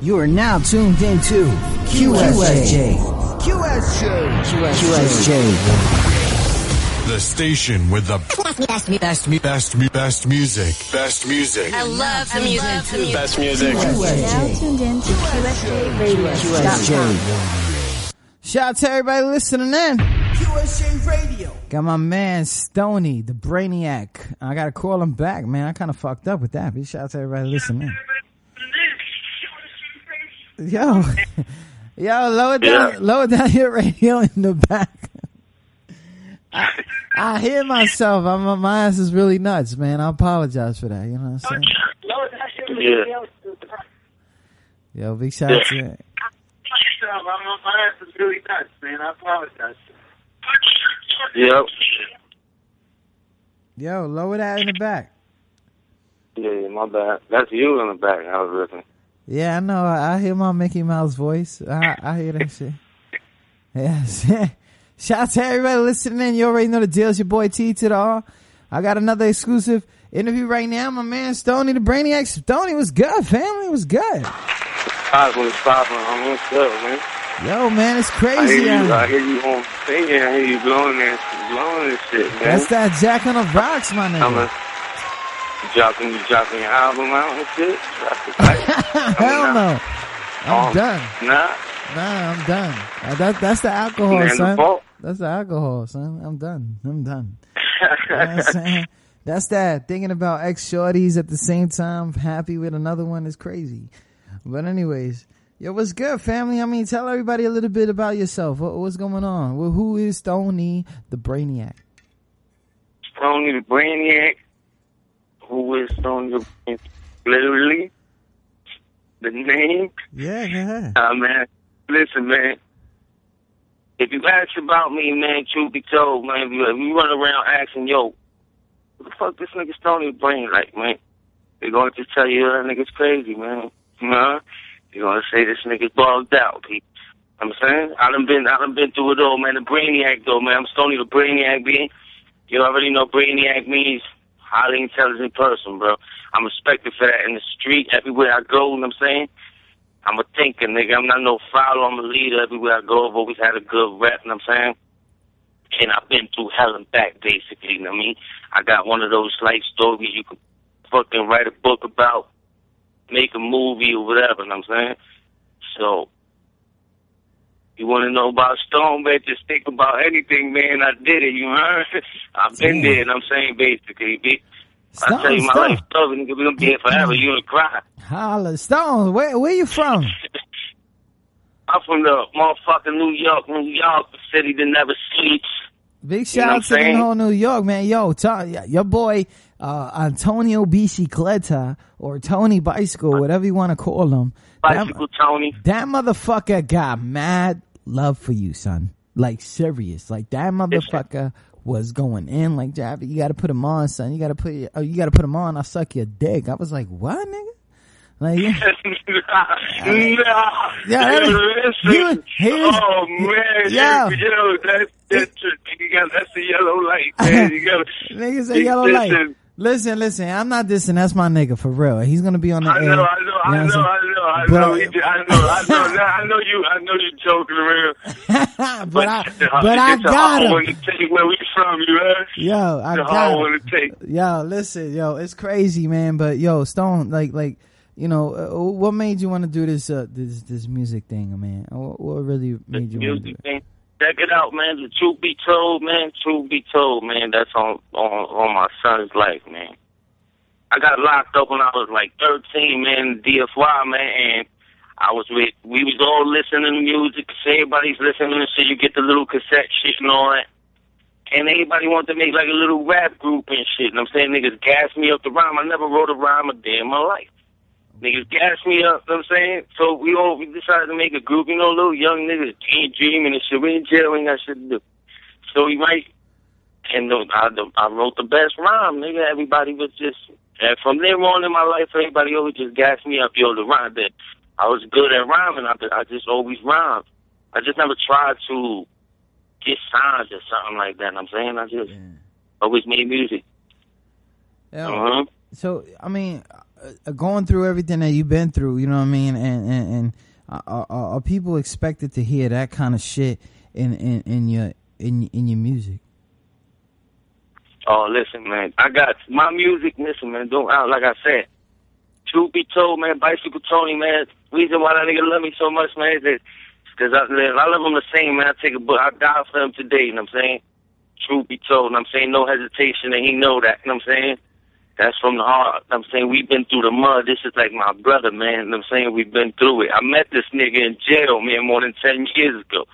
You are now tuned into QSJ. QSJ. QSJ. The station with the best, best, best, best, best music. Best music. I love the music. Best music. Now tuned in to QSJRadio.com. Shout out to everybody listening in. QSJ Radio. Got my man Stony, the Brainiac. I gotta call him back, man. I kind of fucked up with that. But shout out to everybody listening. Yo, yo, lower down, Yeah. lower down your radio in the back. I, I hear myself. I'm, my ass is really nuts, man. I apologize for that. You know what I'm saying? Yeah. Yo, big shout out to you. My ass is really nuts, man. I apologize. Yep. Yo, lower that in the back. Yeah, my bad. That's you in the back. I was listening. Yeah, I know. I, hear my Mickey Mouse voice. I, I hear that shit. Yes. Shout out to everybody listening in. You already know the deal. It's your boy T to the R. I got another exclusive interview right now. My man Stoney the Brainiac. Stoney was good. Family was good. I was going to stop him. I'm going to man. Yo, man, it's I hear crazy. you. I hear you on singing. I hear you blowing that, blowing this shit, man. That's that Jack on the Rocks, my nigga. Dropping, you dropping your album out and shit. The. Hell no. I'm Um, done. Nah. Nah, I'm done. Uh, that, that's the alcohol, Man, son. fault. That's the alcohol, son. I'm done. I'm done. You know what I'm saying? That's that. Thinking about ex shorties at the same time, happy with another one is crazy. But anyways, yo, what's good, family? I mean, tell everybody a little bit about yourself. What, what's going on? Well, who is Stony the Brainiac? Stony the Brainiac, who is Stony the Brainiac, literally, the name. Yeah, ahead. Uh, man, listen, man. If you ask about me, man, truth be told, man, if you, if you run around asking, yo, what the fuck this nigga Stony Brain like, man? They're going to tell you that nigga's crazy, man. You know? They're going to say this nigga's bugged out, people. I'm saying? I done been, I done been through it all, man. The Brainiac, though, man. I'm Stony the Brainiac, man. You already know Brainiac means highly intelligent person, bro. I'm respected for that in the street, everywhere I go, you know what I'm saying? I'm a thinker, nigga. I'm not no follower. I'm a leader. Everywhere I go, I've always had a good rep, you know what I'm saying? And I've been through hell and back, basically, you know what I mean? I got one of those life stories you could fucking write a book about, make a movie or whatever, you know what I'm saying? So, you want to know about Stone, man, just think about anything, man. I did it, you heard? I've been there, and I'm saying, basically, I tell you my Stone, life story, nigga, We're gonna be here forever. You're gonna cry. Holla, Stone, where, where you from? I'm from the motherfucking New York, New York, the city that never sleeps. Big You know shout out to the whole New York, man. Yo, ta- your boy, uh, Antonio Bicicleta or Tony Bicycle, whatever you want to call him. That, Bicycle Tony. that motherfucker got mad love for you, son. Like serious. Like that motherfucker was going in like that. You got to put him on, son. You got to put, oh, you got to put him on. I suck your dick. I was like, what, nigga? Like, yeah. nah, Yeah, that- listen. he was- he was- oh man, Yeah. yo, yo, that's that's you got that's the yellow light, man. You got Nigga say yellow light. Listen, listen, I'm not dissing. That's my nigga for real. He's gonna be on the I air. know, I know, I know, I know, I know, I know, I know, Now, I know you, I know you joking around. saying? but I, uh, but I got hard one him. to take where we from, you heard? Yo, I It's got him. to take. Yo, listen, yo, it's crazy, man. But yo, Stone, like, like, you know, uh, what made you want to do this, uh, this, this music thing, man? What, what really made you want to do it? thing. Check it out, man. The truth be told, man. Truth be told, man. That's on on on my son's life, man. I got locked up when I was like 13, man. DFY, man, and I was with. We was all listening to music. Everybody's listening shit. You get the little cassette shit and all that. And everybody wanted to make like a little rap group and shit. And I'm saying niggas gassed me up to rhyme. I never wrote a rhyme a day in my life. Niggas gassed me up, you know what I'm saying? So we all we decided to make a group, you know, little young niggas dream dreaming and shit. We in jail, we ain't got shit to do. So we write and the, I, the, I wrote the best rhyme, nigga. Everybody was just and from there on in my life everybody always just gassed me up, yo, the rhyme that I was good at rhyming, I, I just always rhymed. I just never tried to get signed or something like that, you know what I'm saying? I just always made music. Yo, Uh-huh. So I mean, Uh, going through everything that you've been through, you know what I mean, and and, and uh, are, are people expected to hear that kind of shit in in, in your in in your music? Oh, listen, man. I got my music. Listen, man. Don't out like I said. Truth be told, man, Bicycle Tony, man. Reason why that nigga love me so much, man, is that because I, I love him the same, man. I take a book. I die for him today. You know what I'm saying? Truth be told, I'm saying no hesitation, and he know that. You know what I'm saying? That's from the heart. I'm saying we've been through the mud. This is like my brother, man. I'm saying we've been through it. I met this nigga in jail, man, more than ten years ago.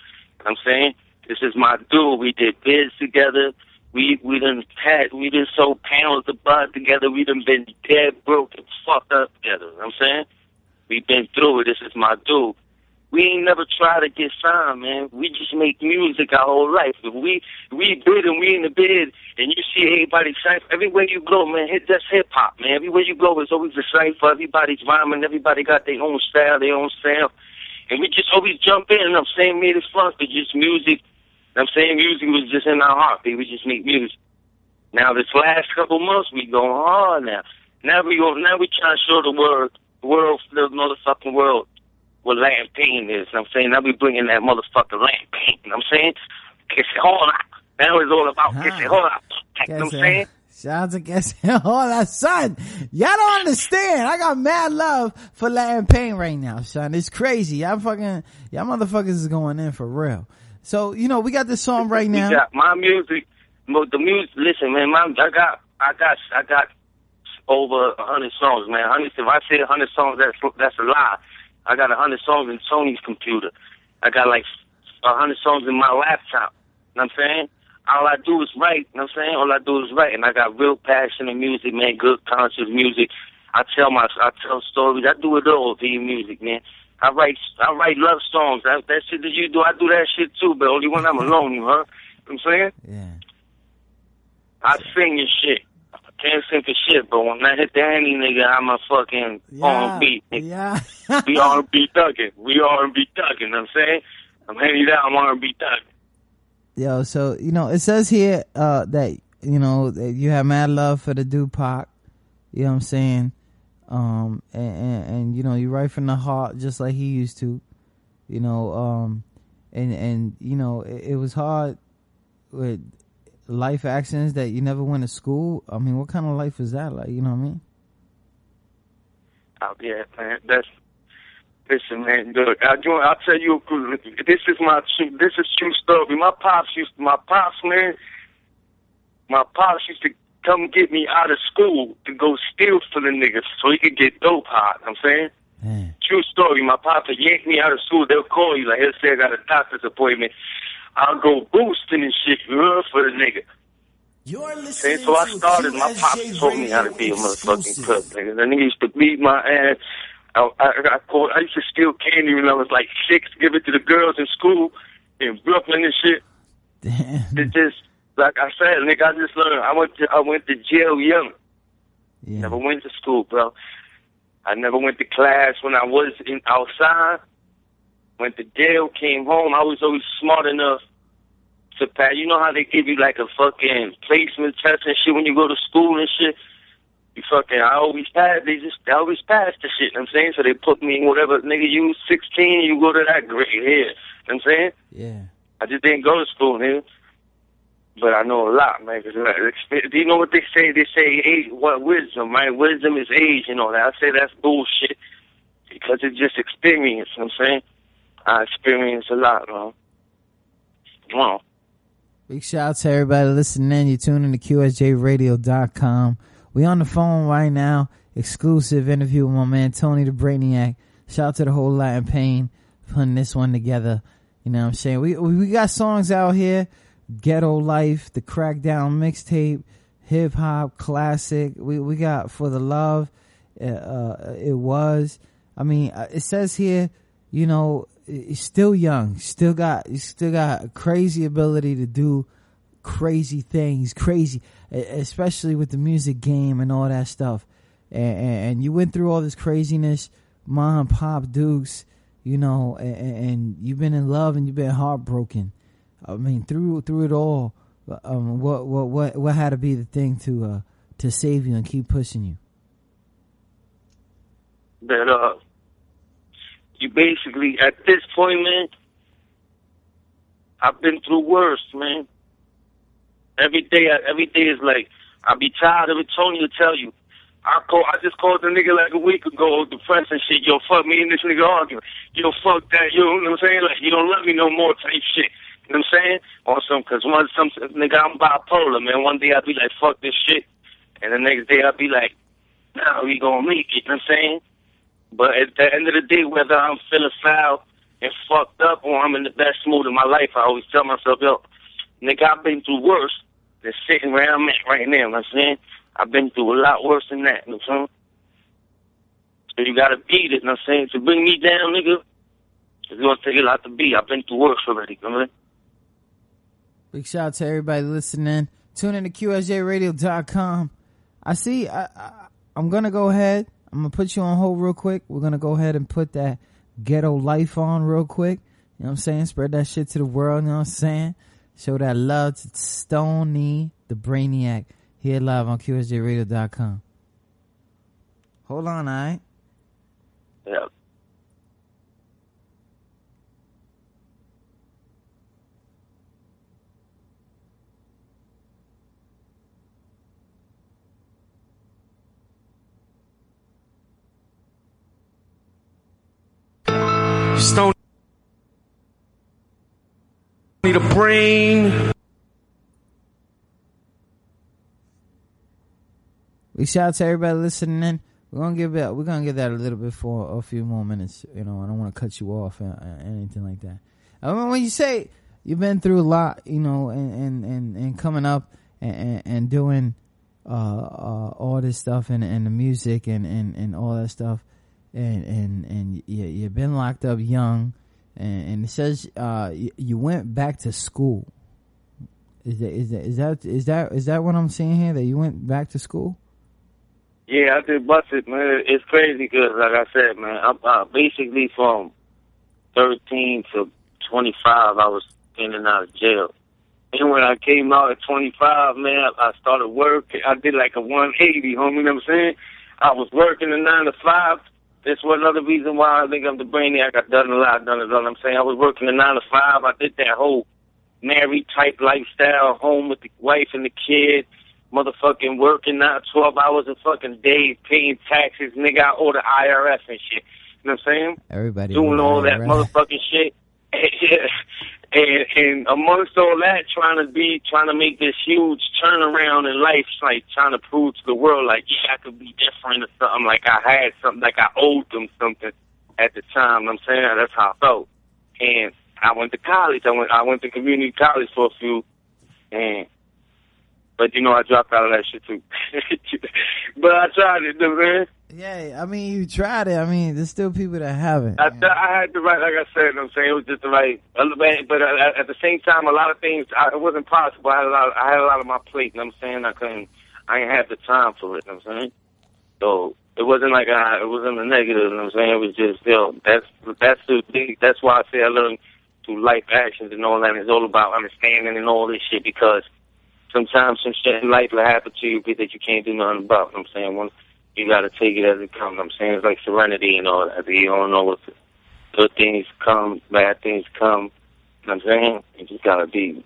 I'm saying this is my dude. We did biz together. We we done had we done sold pounds of bud together. We done been dead broke and fucked up together. I'm saying we've been through it. This is my dude. We ain't never try to get signed, man. We just make music our whole life. If we we bid and we in the bid, and you see everybody cipher everywhere you go, man. Hit that's hip hop, man. Everywhere you go, it's always a cipher. Everybody's rhyming. Everybody got their own style, their own sound, and we just always jump in. And I'm saying, made it fun, but just music. I'm saying music was just in our heart. We just make music. Now this last couple months, we going hard now. Now we go. Now we trying to show the world, the world, the motherfucking world what pain is. I'm saying I'll be bringing that motherfucking Latin pain. I'm saying, kiss it all out. Now it's all about kiss it all out. You know what I'm saying? Out to Guess all that son. Y'all don't understand. I got mad love for Latin pain right now, son. It's crazy. Y'all fucking y'all motherfuckers is going in for real. So you know we got this song right now. We got my music, the music. Listen, man, my, I got, I got, I got over a hundred songs, man. Hundred. If I say a hundred songs, that's that's a lie. I got a hundred songs in Sony's computer. I got like a hundred songs in my laptop. You know what I'm saying? All I do is write. You know what I'm saying? All I do is write, and I got real passion in music, man. Good conscious music. I tell my, I tell stories. I do it all via music, man. I write, I write love songs. I, that shit that you do, I do that shit too, but only when I'm alone, you heard? You know what I'm saying? Yeah. I sing and shit. Can't sing for shit, but when I hit the handy nigga, I'm a fucking Yeah. R&B. Yeah. We R&B thugging. We R&B thugging. You know what I'm saying? I'm handing down. I'm R&B thugging. Yo, so you know, it says here uh, that you know that you have mad love for the Tupac. Pac. You know what I'm saying? Um, and, and, and you know you write from the heart just like he used to. You know, um, and and you know it, it was hard with life accidents that you never went to school. I mean, what kind of life is that like? You know what I mean? Oh, yeah, man. That's listen, man. Look, I, you, I'll tell you. This is my true. This is true story. My pops used. My pops, man. My pops used to come get me out of school to go steal for the niggas so he could get dope hot. I'm saying. Man. True story. My papa yanked me out of school. They'll call you like, he'll say I got a doctor's appointment. I'll go boosting and shit heard, for the nigga. You're Okay, so I started. My pops taught me how to be a motherfucking cook. Nigga. The nigga used to beat my ass. I, I, I, called, I used to steal candy when I was like six, give it to the girls in school in Brooklyn and shit. Damn. It just like I said, nigga. I just learned. I went to I went to jail young. Yeah. Never went to school, bro. I never went to class when I was in outside. Went to jail, came home. I was always smart enough to pass. You know how they give you like a fucking placement test and shit when you go to school and shit. You fucking, I always pass. They just, I always pass the shit. You know what I'm saying, so they put me in whatever nigga. You 16, you go to that grade here. You know what I'm saying. Yeah. I just didn't go to school, nigga. But I know a lot, man. 'cause, do you know what they say? They say age, what wisdom, right? Wisdom is age, you know that. I say that's bullshit because it's just experience. You know what I'm saying I experience a lot, man. Wow. Big shout out to everybody listening. You're tuning to QSJRadio.com. We on the phone right now. Exclusive interview with my man Tony the Brainiac. Shout out to the whole Latin Pain putting this one together. You know what I'm saying? We we got songs out here. Ghetto Life, the Crackdown mixtape, hip hop classic. We we got For the Love. Uh, uh, it was. I mean, uh, it says here, you know, he's still young, still got, he's still got a crazy ability to do crazy things, crazy, especially with the music game and all that stuff. And, and, and you went through all this craziness, mom, pop, dukes, you know, and, and you've been in love and you've been heartbroken. I mean, through through it all, um, what what what what had to be the thing to uh to save you and keep pushing you? that uh, you basically at this point, man. I've been through worse, man. Every day, every day is like I be tired of it. Tony will tell you. I call. I just called the nigga like a week ago, depressed and shit. Yo, fuck me and this nigga arguing. Yo, fuck that. You know what I'm saying? Like you don't love me no more type shit. You know what I'm saying? Or some, cause one, some, nigga, I'm bipolar, man. One day I'll be like, fuck this shit. And the next day I'll be like, nah, we gonna make it. You know what I'm saying? But at the end of the day, whether I'm feeling foul and fucked up or I'm in the best mood of my life, I always tell myself, yo, nigga, I've been through worse than sitting where I'm at right now. You know I'm saying? I've been through a lot worse than that. You know what I'm saying? So you gotta beat it. You know what I'm saying? To bring me down, nigga, it's gonna take a lot to beat. I've been through worse already. You know what I mean? Big shout out to everybody listening. Tune in to QSJRadio.com. I see, I, I, I'm gonna go ahead. I'm gonna put you on hold real quick. We're gonna go ahead and put that ghetto life on real quick. You know what I'm saying? Spread that shit to the world. You know what I'm saying? Show that love to Stony, the Brainiac, here live on QSJRadio.com. Hold on, alright? Yeah. Stone need a brain. We shout out to everybody listening in. We're gonna give that. We're gonna give that a little bit for a few more minutes. You know, I don't want to cut you off or, or anything like that. I mean, when you say you've been through a lot, you know, and and and, and coming up and, and, and doing uh, uh, all this stuff and, and the music and, and, and all that stuff, and and and you, you've been locked up young, and, and it says uh, you, you went back to school. Is that is that is that is that is that what I'm seeing here? That you went back to school? Yeah, I did bust it, man. It's crazy because, like I said, man, I'm uh, basically from 13 to 25, I was in and out of jail. And when I came out at 25, man, I started work. I did like a 180, homie, you know what I'm saying? I was working a 9 to 5. That's one other reason why I think I'm the brainiac. I've done a lot, done it all. I'm saying I was working a 9 to 5. I did that whole married type lifestyle, home with the wife and the kid motherfucking working out 12 hours a fucking day, paying taxes, nigga, I owe the IRS and shit. You know what I'm saying? Everybody Doing all that right? motherfucking shit. and, and amongst all that, trying to be, trying to make this huge turnaround in life, like trying to prove to the world, like, yeah, I could be different or something, like I had something, like I owed them something at the time. I'm saying? That's how I felt. And I went to college. I went, I went to community college for a few, and but you know, I dropped out of that shit too. but I tried it, man. Yeah, I mean, you tried it. I mean, there's still people that haven't. I, I had the right, like I said, you know what I'm saying it was just the right. But uh, at the same time, a lot of things I, it wasn't possible. I had a lot. I had a lot on my plate. You know what I'm saying I couldn't. I didn't have the time for it. You know what I'm saying. So it wasn't like I. It wasn't a negative. You know what I'm saying it was just you know that's that's the thing. That's why I say I learned through life actions and all that. It's all about understanding and all this shit because sometimes some shit in life will happen to you that you can't do nothing about. You know what I'm saying One, you got to take it as it comes. You know I'm saying it's like serenity and all that. You don't know what good things come, bad things come. You know what I'm saying you just gotta be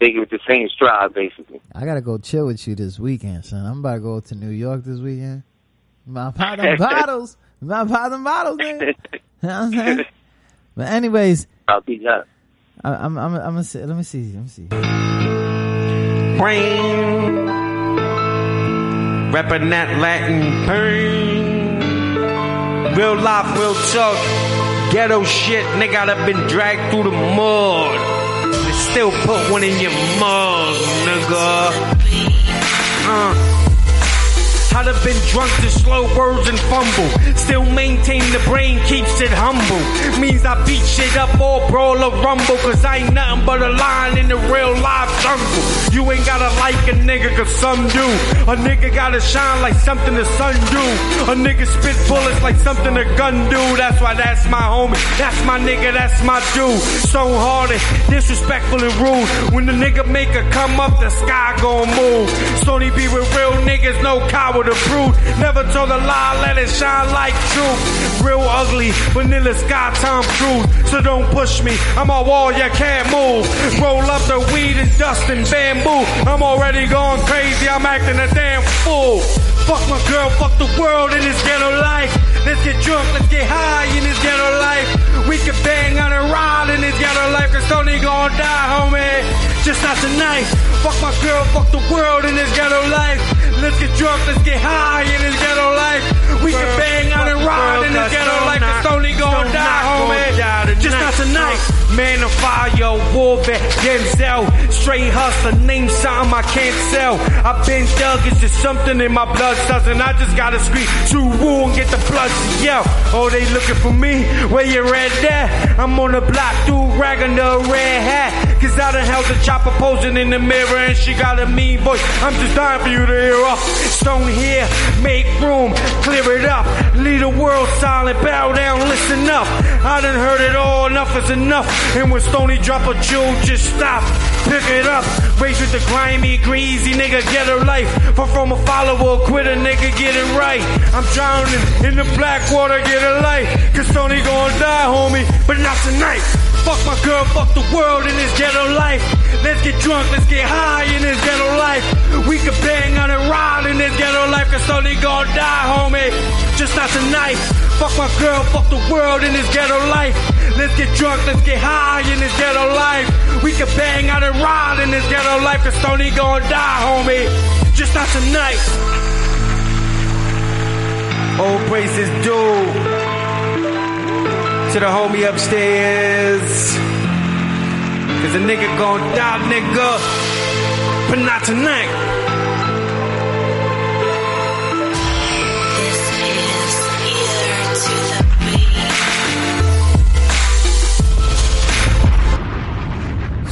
take it with the same stride, basically. I gotta go chill with you this weekend, son. I'm about to go to New York this weekend. My pop them bottles, my pop them bottles, man. you know what I'm saying? But anyways, I'll be that. I, I'm, I'm, I'm gonna see. Let me see. Let me see. Brain. Rapping that Latin pain. Real life, real talk. Ghetto shit, nigga, I've been dragged through the mud. They still put one in your mug, nigga. Uh. I'd have been drunk to slow words and fumble. Still maintain the brain keeps it humble. Means I beat shit up or brawl or rumble. Cause I ain't nothing but a lion in the real life jungle. You ain't gotta like a nigga cause some do. A nigga gotta shine like something the sun do. A nigga spit bullets like something a gun do. That's why that's my homie. That's my nigga, that's my dude. So hearted, disrespectful and rude. When the nigga make a come up, the sky gon' move. Sony be with real niggas, no coward or brood. Never told a lie, let it shine like truth. Real ugly, vanilla sky, Tom Cruise. So don't push me, I'm a wall, you can't move. Roll up the weed and dust and bamboo. I'm already going crazy, I'm acting a damn fool. Fuck my girl, fuck the world in this ghetto life. Let's get drunk, let's get high in this ghetto life. We can bang on a ride in this ghetto life, cause Tony gon' die, homie. Just not tonight. Fuck my girl, fuck the world in this ghetto life. Let's get drunk, let's get high in this ghetto life. We can bang on a ride in this ghetto life, cause Tony gon' die, homie. Just not tonight. Man on Fire, warfare, Denzel. Straight hustler, name something I can't sell. I've been dug, it's just something in my blood and I just gotta scream to woo and get the blood yell. Oh, they looking for me? Where you at there? I'm on the block, dude, ragging the red hat. Cause I done held the chopper posing in the mirror, and she got a mean voice. I'm just dying for you to hear her. Stone here, make room, clear it up. Leave the world silent, bow down, listen up. I done heard it all, enough is enough. And when Stony drop a jewel, just stop, pick it up. Race with the grimy, greasy nigga, get her life. Far from a follower, quit a nigga, get it right. I'm drowning in the black water, get a light. Cause Tony gon' die, homie, but not tonight. Fuck my girl, fuck the world in this ghetto life. Let's get drunk, let's get high in this ghetto life. We can bang on a ride in this ghetto life, cause Tony gon' die, homie. Just not tonight. Fuck my girl, fuck the world in this ghetto life. Let's get drunk, let's get high in this ghetto life. We can bang on a ride in this ghetto life, cause Tony gon' die, homie. Just not tonight. Old praises due to the homie upstairs. Cause a nigga gon' die, nigga. But not tonight.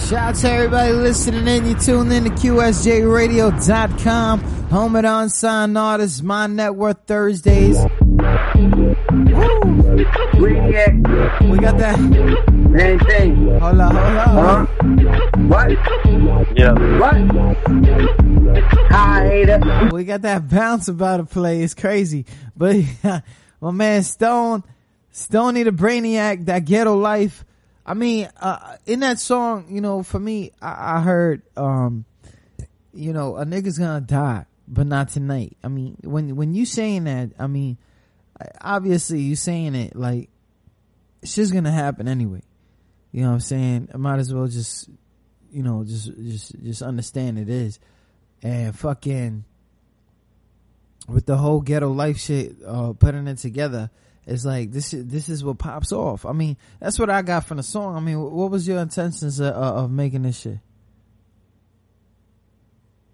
Shout out to everybody listening in. You tuned in to QSJRadio.com. Home at Unsigned Artists, My Net Worth Thursdays. We got that. Same thing. Hold on, hold on. Huh? What? Yeah. What? Hi. We got that bounce about to play. It's crazy. But my man Stone, Stony the Brainiac, that ghetto life. I mean, uh, in that song, you know, for me, I, I heard, um, you know, a nigga's gonna die, but not tonight. I mean, when, when you saying that, I mean, obviously you saying it like, shit's gonna happen anyway. You know what I'm saying? I might as well just, you know, just, just, just understand it is. And fucking, with the whole ghetto life shit, uh, putting it together, it's like this is this is what pops off. I mean, that's what I got from the song. I mean, what was your intentions of, of making this shit?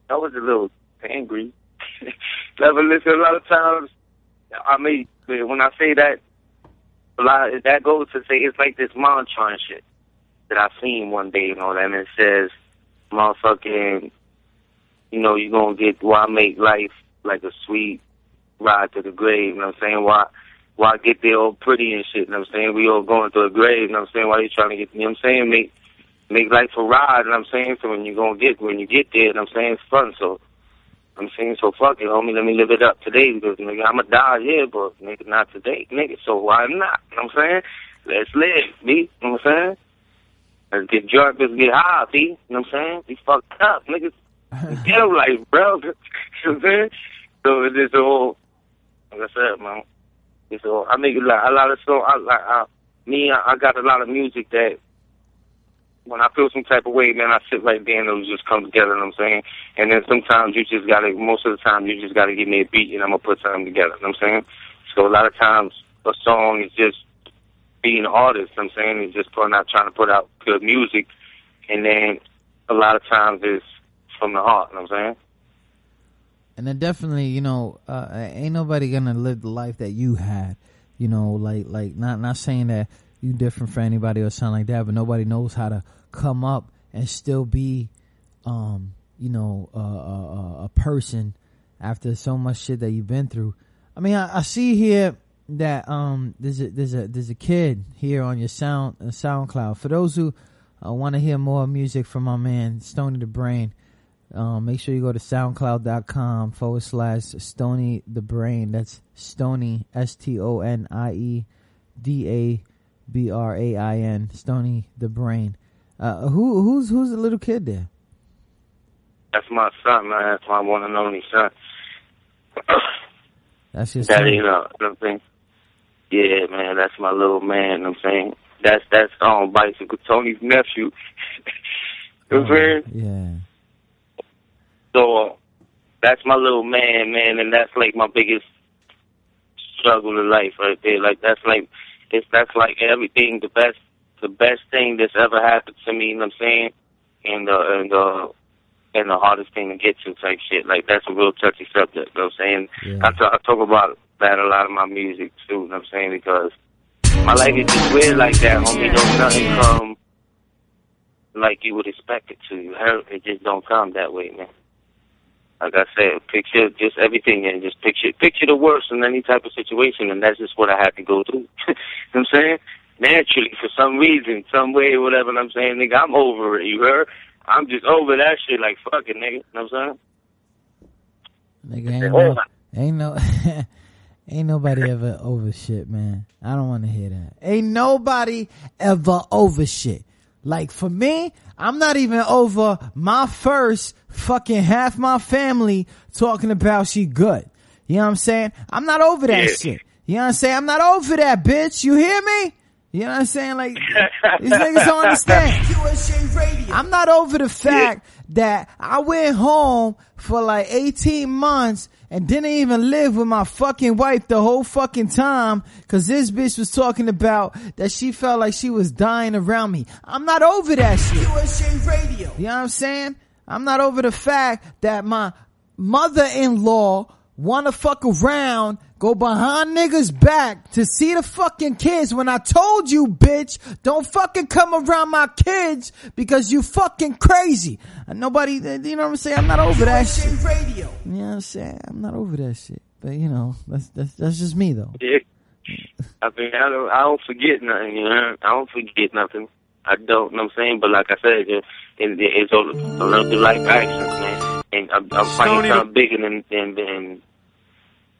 I was a little angry. Never listen. A lot of times, I mean, when I say that, a lot that goes to say it's like this mantra and shit that I seen one day. You know, and it says, "Motherfucking, you know, you gonna get why make life like a sweet ride to the grave." You know what I'm saying? Why? Why get there all pretty and shit? You know what I'm saying? We all going to a grave. You know what I'm saying? Why you trying to get? You know what I'm saying? Make make life a ride. You know what I'm saying? So when you gonna get when you get there, you know what I'm saying? It's fun. So I'm saying, so fuck it, homie. Let me live it up today because nigga, I'ma die here, but nigga, not today, nigga. So why not? You know what I'm saying? Let's live, B. You know what I'm saying? Let's get drunk, let's get high, B. You know what I'm saying? Be fucked up, niggas. Ghetto life, bro. you know what I'm saying? So it's just all, like I said, man. It's all, I make a lot, a lot of song. I like, I, me, I, I got a lot of music that when I feel some type of way, man, I sit right there and it'll just come together, you know what I'm saying? And then sometimes you just gotta, most of the time, you just gotta give me a beat and I'm gonna put something together, you know what I'm saying? So a lot of times, a song is just being an artist, you know what I'm saying? It's just putting out, trying to put out good music. And then a lot of times it's from the heart, you know what I'm saying? And then definitely, you know, uh, ain't nobody gonna live the life that you had. You know, like, like, not, not saying that you different for anybody or something like that, but nobody knows how to come up and still be, um, you know, a, a, a person after so much shit that you've been through. I mean, I, I see here that um there's a there's a there's a kid here on your sound uh, SoundCloud. For those who uh, want to hear more music from my man Stony the Brain, Um, make sure you go to soundcloud.com forward slash Stony the Brain. That's Stony, S T O N I E D A B R A I N. Stony the Brain. Uh, who who's who's the little kid there? That's my son, man. That's my one and only son. That's your that son. you know, you know what I'm saying? Yeah, man, that's my little man, you know what I'm saying? That's that's um bicycle Tony's nephew. you know what I'm saying? Yeah. So uh, that's my little man, man, and that's like my biggest struggle in life right there. Like that's like it's that's like everything the best the best thing that's ever happened to me, you know what I'm saying? And uh and uh and the hardest thing to get to type shit. Like that's a real touchy subject, you know what I'm saying? Yeah. I talk I talk about that a lot of my music too, you know what I'm saying? Because my life is just weird like that, homie. Don't nothing come like you would expect it to. You heard it just don't come that way, man like I said, picture just everything and just picture picture the worst in any type of situation, and that's just what I had to go through. you know what I'm saying? Naturally, for some reason, some way, whatever. And I'm saying, nigga, I'm over it. You heard? I'm just over that shit. Like fuck it, nigga. You know what I'm saying? Nigga, ain't no, ain't no, ain't nobody ever over shit, man. I don't want to hear that. Ain't nobody ever over shit. Like for me, I'm not even over my first fucking half my family talking about she good. You know what I'm saying? I'm not over that Yeah. shit. You know what I'm saying? I'm not over that bitch. You hear me? You know what I'm saying? Like these niggas don't understand. I'm not over the fact that I went home for like 18 months and didn't even live with my fucking wife the whole fucking time cause this bitch was talking about that she felt like she was dying around me. I'm not over that shit. USA Radio. You know what I'm saying? I'm not over the fact that my mother-in-law wanna fuck around, go behind niggas back to see the fucking kids when I told you, bitch, don't fucking come around my kids because you fucking crazy. And nobody, you know what I'm saying? I'm not over that shit. Radio. You know what I'm saying? I'm not over that shit. But you know, that's, that's, that's just me though. Yeah. I mean, I don't, I don't forget nothing. You know, I don't forget nothing. I don't. You know what I'm saying? But like I said, it, it, it's all a little bit like actions, man. And I'm, I'm Stony- fighting something bigger than than than.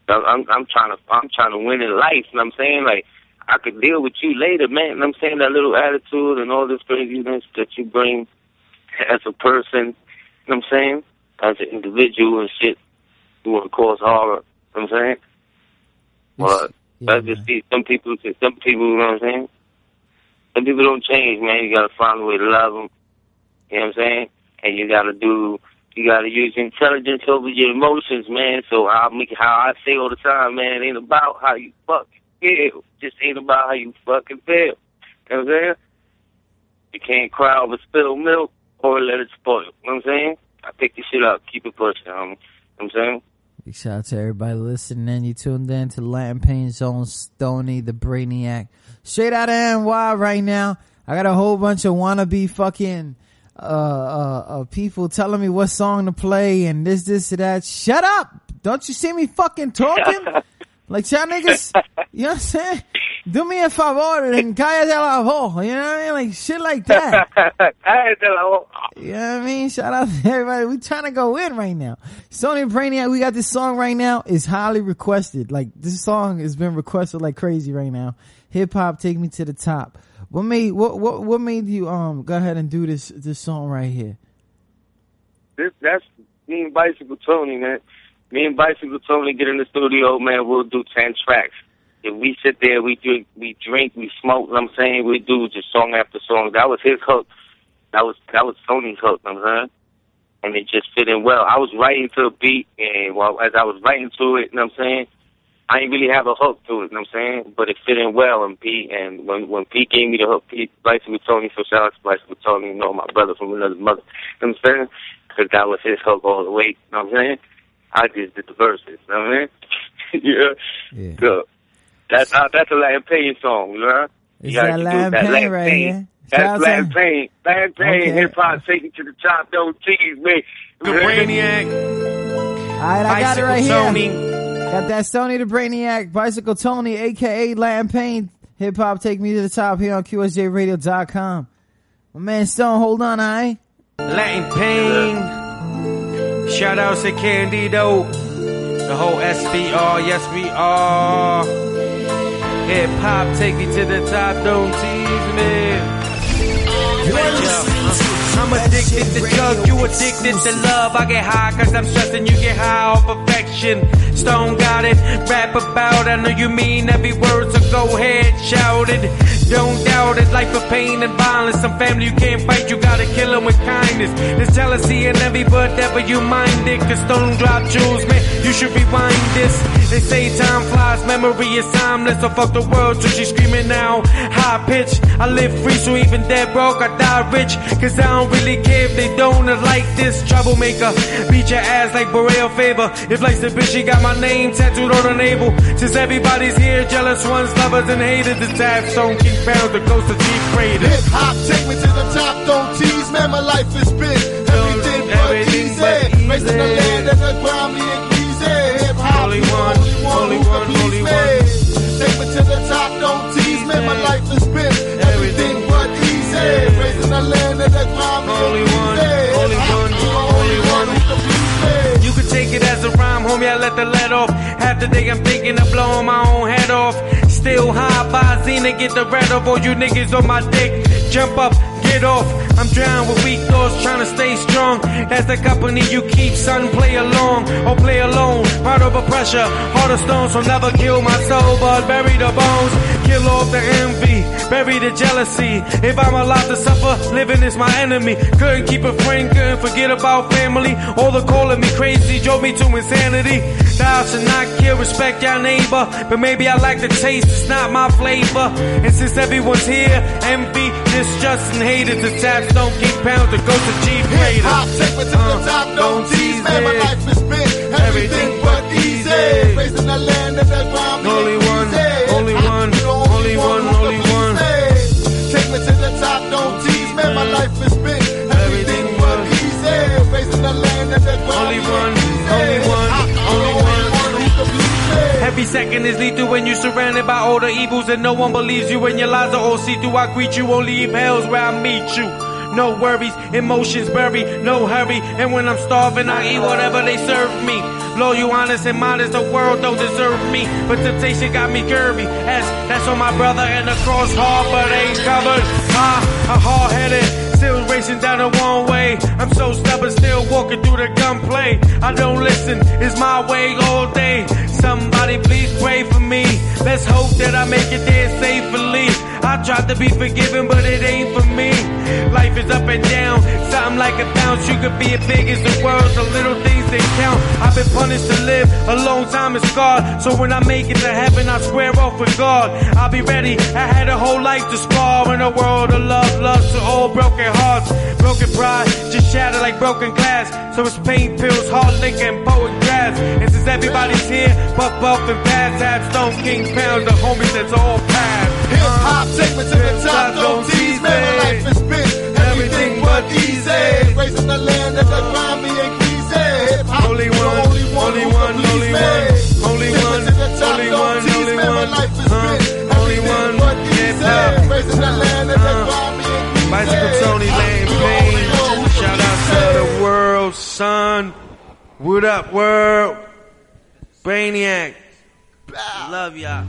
I'm, I'm I'm trying to I'm trying to win in life. You know what I'm saying? Like I could deal with you later, man. You know what I'm saying? That little attitude and all this craziness that you bring as a person. You know what I'm saying? As an individual and shit, you want to cause horror. You know what I'm saying? But Yeah, I just see some people, some people, you know what I'm saying? Some people don't change, man. You gotta find a way to love them. You know what I'm saying? And you gotta do, you gotta use intelligence over your emotions, man. So I make how I say all the time, man, it ain't about how you fuck feel. Just ain't about how you fucking feel. You know what I'm saying? You can't cry over spilled milk or let it spoil. You know what I'm saying? I pick this shit up, keep it pushing, homie. You know what I'm saying? Big shout out to everybody listening. And you tuned in to Latin Pain Zone Stony, the Brainiac. Straight out of NY right now. I got a whole bunch of wannabe fucking uh, uh, uh, people telling me what song to play and this, this, that. Shut up! Don't you see me fucking talking? like y'all niggas, you know what I'm saying? Do me a favor and cállate la voz. You know what I mean? Like shit like that. I tell her, You know what I mean? Shout out to everybody. We trying to go in right now. Stony Brainiac, we got this song right now. It's highly requested. Like this song has been requested like crazy right now. Hip hop, take me to the top. What made what what what made you um go ahead and do this this song right here? this that's me and Bicycle Tony, man. Me and Bicycle Tony get in the studio, man. We'll do ten tracks. If we sit there, we drink, we drink, we smoke. You know what I'm saying we do just song after song. That was his hook. That was that was Tony's hook. You know what I'm saying, and it just fit in well. I was writing to a beat, and while as I was writing to it, you know what I'm saying. I didn't really have a hook to it, you know what I'm saying? But it fit in well and Pete and when when Pete gave me the hook, Pete Bicycle Tony, so shout out to Bicycle Tony, you know, my brother from another mother. You know what I'm saying? Because that was his hook all the way, you know what I'm saying? I just did the verses, you know what I mean? yeah. Yeah. So that's uh, that's a Latin Pain song, you know? It's You gotta that do Latin that Pain Latin right Pain. here. That's to- Latin Pain. Latin Pain, Okay. hip hop, take it to the top, don't tease me. The Brainiac, Alright, I got it Bicycle right Tony. Got that Stony the Brainiac, Bicycle Tony, aka Latin Pain, Hip Hop Take Me to the Top here on QSJRadio.com. My man Stone, hold on, alright? Latin Pain. Shout outs to Candido. The whole SBR, yes we are. Hip hop, take me to the top, don't tease me. I'm addicted to drugs, you addicted to love. I get high cause I'm stressing, you get high off affection. Stone got it, rap about, I know you mean every word, so go ahead, shout it. Don't it, life of pain and violence. Some family you can't fight, you gotta kill them with kindness. There's jealousy in every but ever you mind it. Cause stone drop jewels, man, you should rewind this. They say time flies, memory is timeless. So fuck the world, so she's screaming now. High pitch, I live free, so even dead broke, I die rich. Cause I don't really care if they don't like this. Troublemaker, beat your ass like Borrell favor. If life's a bitch, she got my name tattooed on her navel. Since everybody's here, jealous ones, lovers, and haters, the tab stone king found the ghost of chief crater. Hip hop, take me to the top, don't tease, man, my life is big. Everything but easy. but Raising the land and the ground, me and Greasy. Hip hop, Only one, only one only one, only one. Take me to the top, don't tease, man, my life is big. Everything but easy. Raising the land and the ground, me and one, Greasy. only one, only one. who can please me. You can take it as a rhyme, homie. I let the let off. Half the day I'm thinking of blowing my own head off. Still high by Xena, get the red off. All you niggas on my dick, jump up, get off. I'm drowned with weak thoughts, trying to stay strong. That's the company you keep, son. Play along or play alone. Right over pressure, heart of stone, so never kill my soul, but bury the bones. Kill off the envy, bury the jealousy. If I'm allowed to suffer, living is my enemy. Couldn't keep a friend, couldn't forget about family. All the calling me crazy drove me to insanity. Thou should not kill, respect your neighbor. But maybe I like the taste, it's not my flavor. And since everyone's here, envy, distrust, and taps don't keep pounds, the ghost of chief Hip hop, take me to Uh, the top, don't tease, man, my life is big. Everything but easy. Raising the land and the ground, Only one, only one, only one, only one. Take me to the top, don't tease, man, my life is Every second is lethal when you're surrounded by all the evils and no one believes you when your lies are all see through. I greet you, only leave hell's where I meet you. No worries, emotions buried, no hurry. And when I'm starving, I eat whatever they serve me. Loyal, honest, and modest, the world don't deserve me. But temptation got me curvy. As that's on my brother and the cross hard, but ain't covered. Ah, I'm hard headed. Still racing down the one way. I'm so stubborn, still walking through the gunplay. I don't listen, it's my way I make it there safely. I tried to be forgiven, but it ain't for me. Life is up and down, something like a bounce. You could be as big as the world, the little things they count. I've been punished to live a long time and scarred. So when I make it to heaven, I swear off with God. I'll be ready. I had a whole life to spar in a world of love, lust to all broken hearts. Broken pride, just shattered like broken glass. So it's pain pills, hard liquor, and poet grass. And since everybody's here, buff, buff, and bad tab, stone king pounds, the homies that's all past. Hip hop, take me to the top, don't tease, man, my life is big. Everything but easy. Raising the land Tony Lane Shout out to the world, son. What up, world? Brainiac. Love y'all.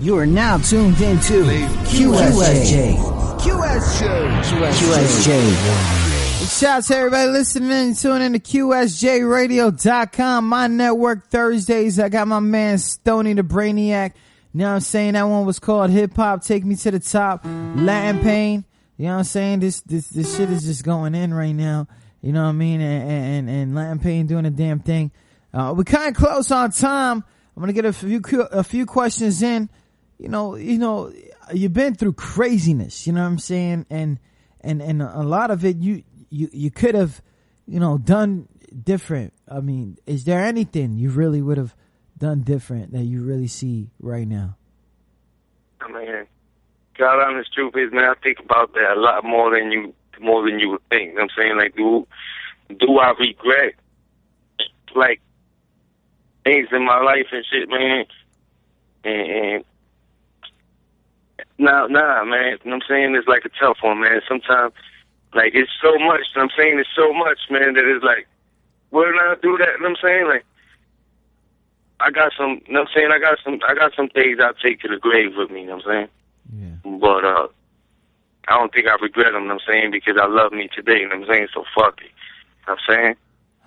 You are now tuned into QSJ. QSJ. Shout out to everybody listening, tuning in to QSJRadio.com, my network Thursdays. I got my man Stony the Brainiac. You know what I'm saying? That one was called Hip Hop Take Me to the Top, Latin Pain. You know what I'm saying? This, this, this shit is just going in right now. You know what I mean? And, and, and Latin Pain doing a damn thing. Uh, we're kind of close on time. I'm gonna get a few, a few questions in. You know, you know, you've been through craziness. You know what I'm saying? And, and, and a lot of it, you, you, you could have, you know, done different. I mean, is there anything you really would have done different that you really see right now? I mean, God honest truth is, man, I think about that a lot more than you, more than you would think. I'm saying, like, do, do I regret, like, things in my life and shit, man? And, and nah, nah, man. You know what I'm saying? It's like a tough one, man. Sometimes, like, it's so much. You know what I'm saying? It's so much, man, that it's like, Wouldn't I do that? You know what I'm saying? Like, I got some, you know what I'm saying? I got some, I got some things I'll take to the grave with me, you know what I'm saying? But, uh, I don't think I regret them, you know what I'm saying? Because I love me today, you know what I'm saying? So fuck it. You know what I'm saying?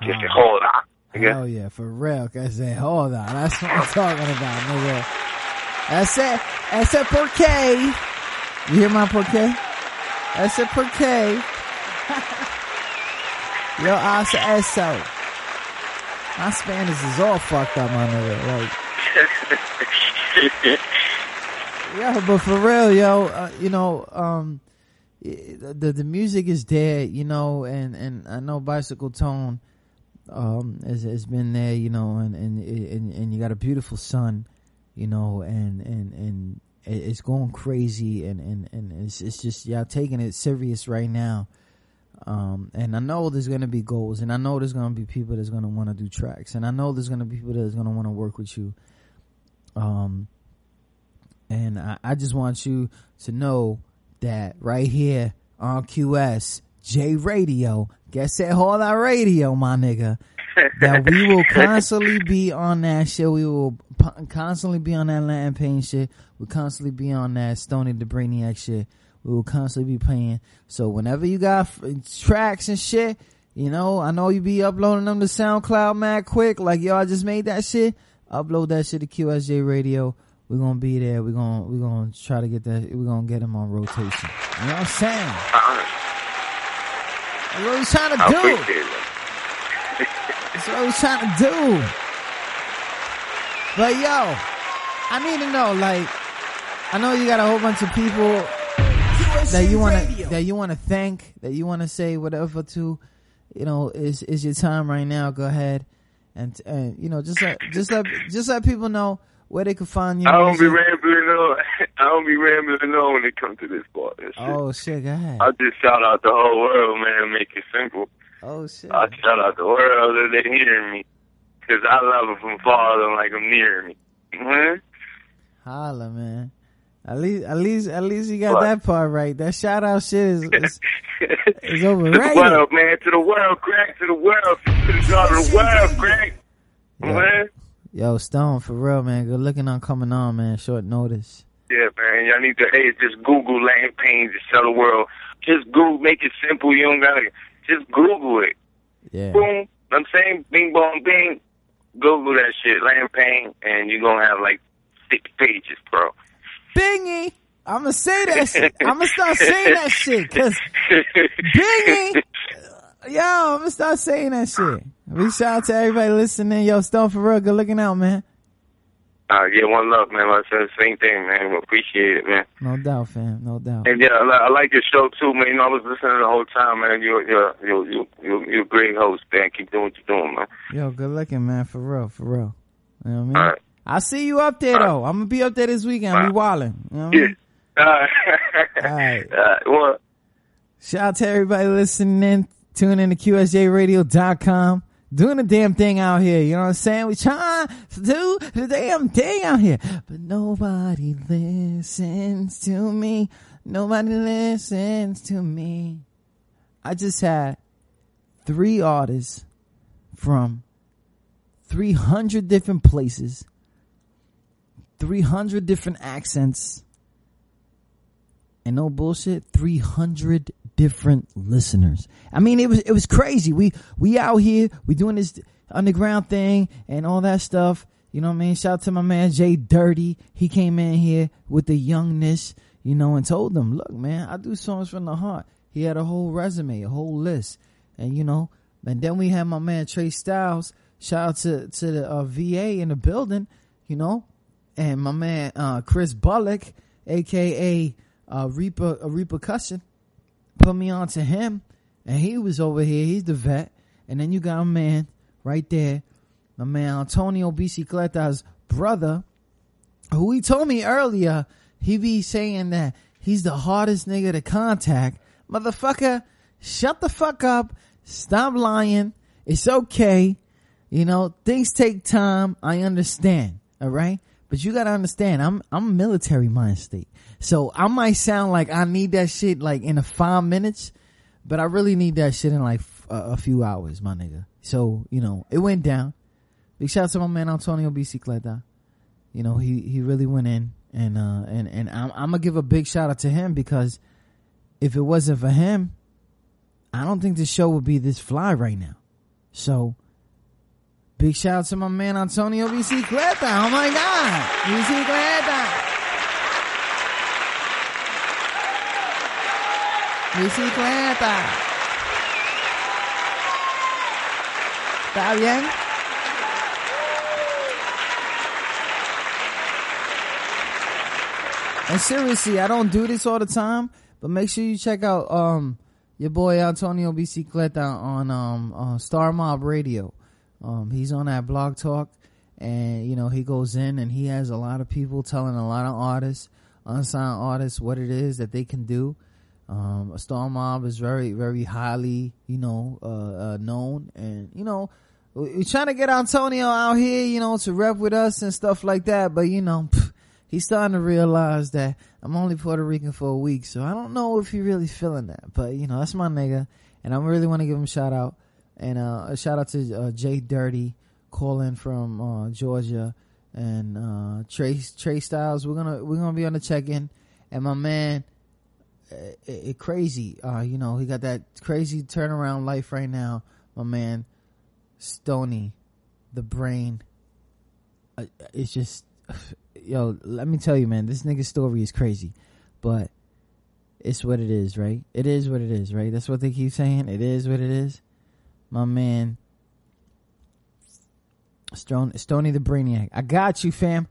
Just a hold on. Hell yeah, for real. I said, hold on. That's what I'm talking about, nigga. That's it. That's it porque. You hear my porque? That's it porque. Yo hace eso. My Spanish is all fucked up, my nigga. Like, yeah, but for real, yo, uh, you know, um, the the music is there, you know, and and I know Bicycle Tone um has, has been there, you know, and and and, and you got a beautiful son, you know, and and and it's going crazy, and and and it's it's just y'all taking it serious right now. Um, and I know there's gonna be goals, and I know there's gonna be people that's gonna want to do tracks, and I know there's gonna be people that's gonna want to work with you. Um, and I, I just want you to know that right here on QS J Radio, guess that hold our radio, my nigga. that we will constantly be on that shit. We will p- constantly be on that Latin Pain shit. We'll constantly be on that Stony the Brainiac shit. We will constantly be playing. So whenever you got f- tracks and shit, you know, I know you be uploading them to SoundCloud mad quick. Like, yo, I just made that shit. Upload that shit to QSJ Radio. We're gonna be there. We're gonna, we're gonna try to get that, we're gonna get him on rotation. You know what I'm saying? Uh-uh. That's what we're trying to do. appreciate. That's what I was trying to do. But yo, I need to know, like, I know you got a whole bunch of people that you want to that you want to thank, that you want to say whatever to. You know, is is your time right now? Go ahead, and and you know, just let just let just let people know where they can find you. I don't be rambling on. I don't be rambling on when it comes to this part. shit. Oh shit, go ahead. I just shout out the whole world, man. Make it simple. Oh shit. I shout out the world that they hearing me. Cause I love them from far than like them near me. Huh? Holla, man. At least, at least, at least you got What? that part right. That shout out shit is, is, is to the world, man. To the world, Greg. To the world. To the God the world, Craig. Yeah. Man. Yo, Stone, for real, man. Good looking on coming on, man. Short notice. Yeah, man. Y'all need to hey, just Google land pains to tell the world. Just Google, make it simple. You don't gotta just Google it. Yeah. Boom. I'm saying, bing bong bing. Google that shit, land pain, and you're gonna have like six pages, bro. Bingy! I'm gonna say that shit. I'm gonna start saying that shit, cause Bingy! Yo, I'm gonna start saying that shit. Shout out to everybody listening. Yo, Stone, for real, good looking out, man. Uh, yeah, one love, man. Like I said, same thing, man. We appreciate it, man. No doubt, fam. No doubt. And yeah, I, I like your show too, man. You know, I was listening the whole time, man. You're you're you're you're, you're, a great host, man. Keep doing what you're doing, man. Yo, good looking, man. For real, for real. You know what I mean? All right. I see you up there, though. I'm gonna be up there this weekend. We wildin'. You know what I Yeah. mean? All right. All right. All right. Well, Shout out to everybody listening in. Tune in to QSJRadio.com. Doing the damn thing out here. You know what I'm saying? We trying to do the damn thing out here. But nobody listens to me. Nobody listens to me. I just had three artists from 300 different places, 300 different accents, and no bullshit, 300 different listeners. I mean, it was, it was crazy. We, we out here, we doing this underground thing and all that stuff. You know what I mean? Shout out to my man Jay Dirty. He came in here with the youngness, you know, and told them, look, man, I do songs from the heart. He had a whole resume, a whole list. And you know, and then we had my man Trey Styles. Shout out to, to the uh, VA in the building, you know, and my man, uh, Chris Bullock, aka, uh, Reaper, uh, Repercussion, put me on to him. And he was over here. He's the vet. And then you got a man right there, my man Antonio Bicicleta's brother, who he told me earlier, he be saying that he's the hardest nigga to contact. Motherfucker, shut the fuck up. Stop lying. It's okay. You know, things take time. I understand. All right. But you gotta understand, I'm, I'm military mind state. So I might sound like I need that shit like in a five minutes, but I really need that shit in like a few hours, my nigga. So, you know, it went down. Big shout out to my man Antonio B C Bicicleta. You know, he, he really went in and, uh, and, and I'm, I'm gonna give a big shout out to him because if it wasn't for him, I don't think the show would be this fly right now. So, big shout out to my man Antonio Bicicleta. Oh my God. Bicicleta. Bicicleta. ¿Está bien? And seriously, I don't do this all the time, but make sure you check out um your boy Antonio Bicicleta on um uh, Star Mob Radio. Um he's on that blog talk and you know he goes in and he has a lot of people telling a lot of artists, unsigned artists what it is that they can do. Um Star Mob is very very highly, you know, uh, uh known. And you know we- we're trying to get Antonio out here, you know, to rep with us and stuff like that, but you know, pff, he's starting to realize that I'm only Puerto Rican for a week, so I don't know if he really feeling that. But you know, that's my nigga, and I really want to give him a shout out and uh, a shout out to uh, Jay Dirty calling from uh, Georgia and uh, Trey Trey Styles. We're gonna we're gonna be on the check in, and my man, it, it crazy. Uh, you know, he got that crazy turnaround life right now. My man, Stony, the brain. Uh, it's just yo, let me tell you, man, this nigga's story is crazy, but it's what it is, right? It is what it is, right? That's what they keep saying. It is what it is. My man, Stone, Stony the Brainiac. I got you, fam.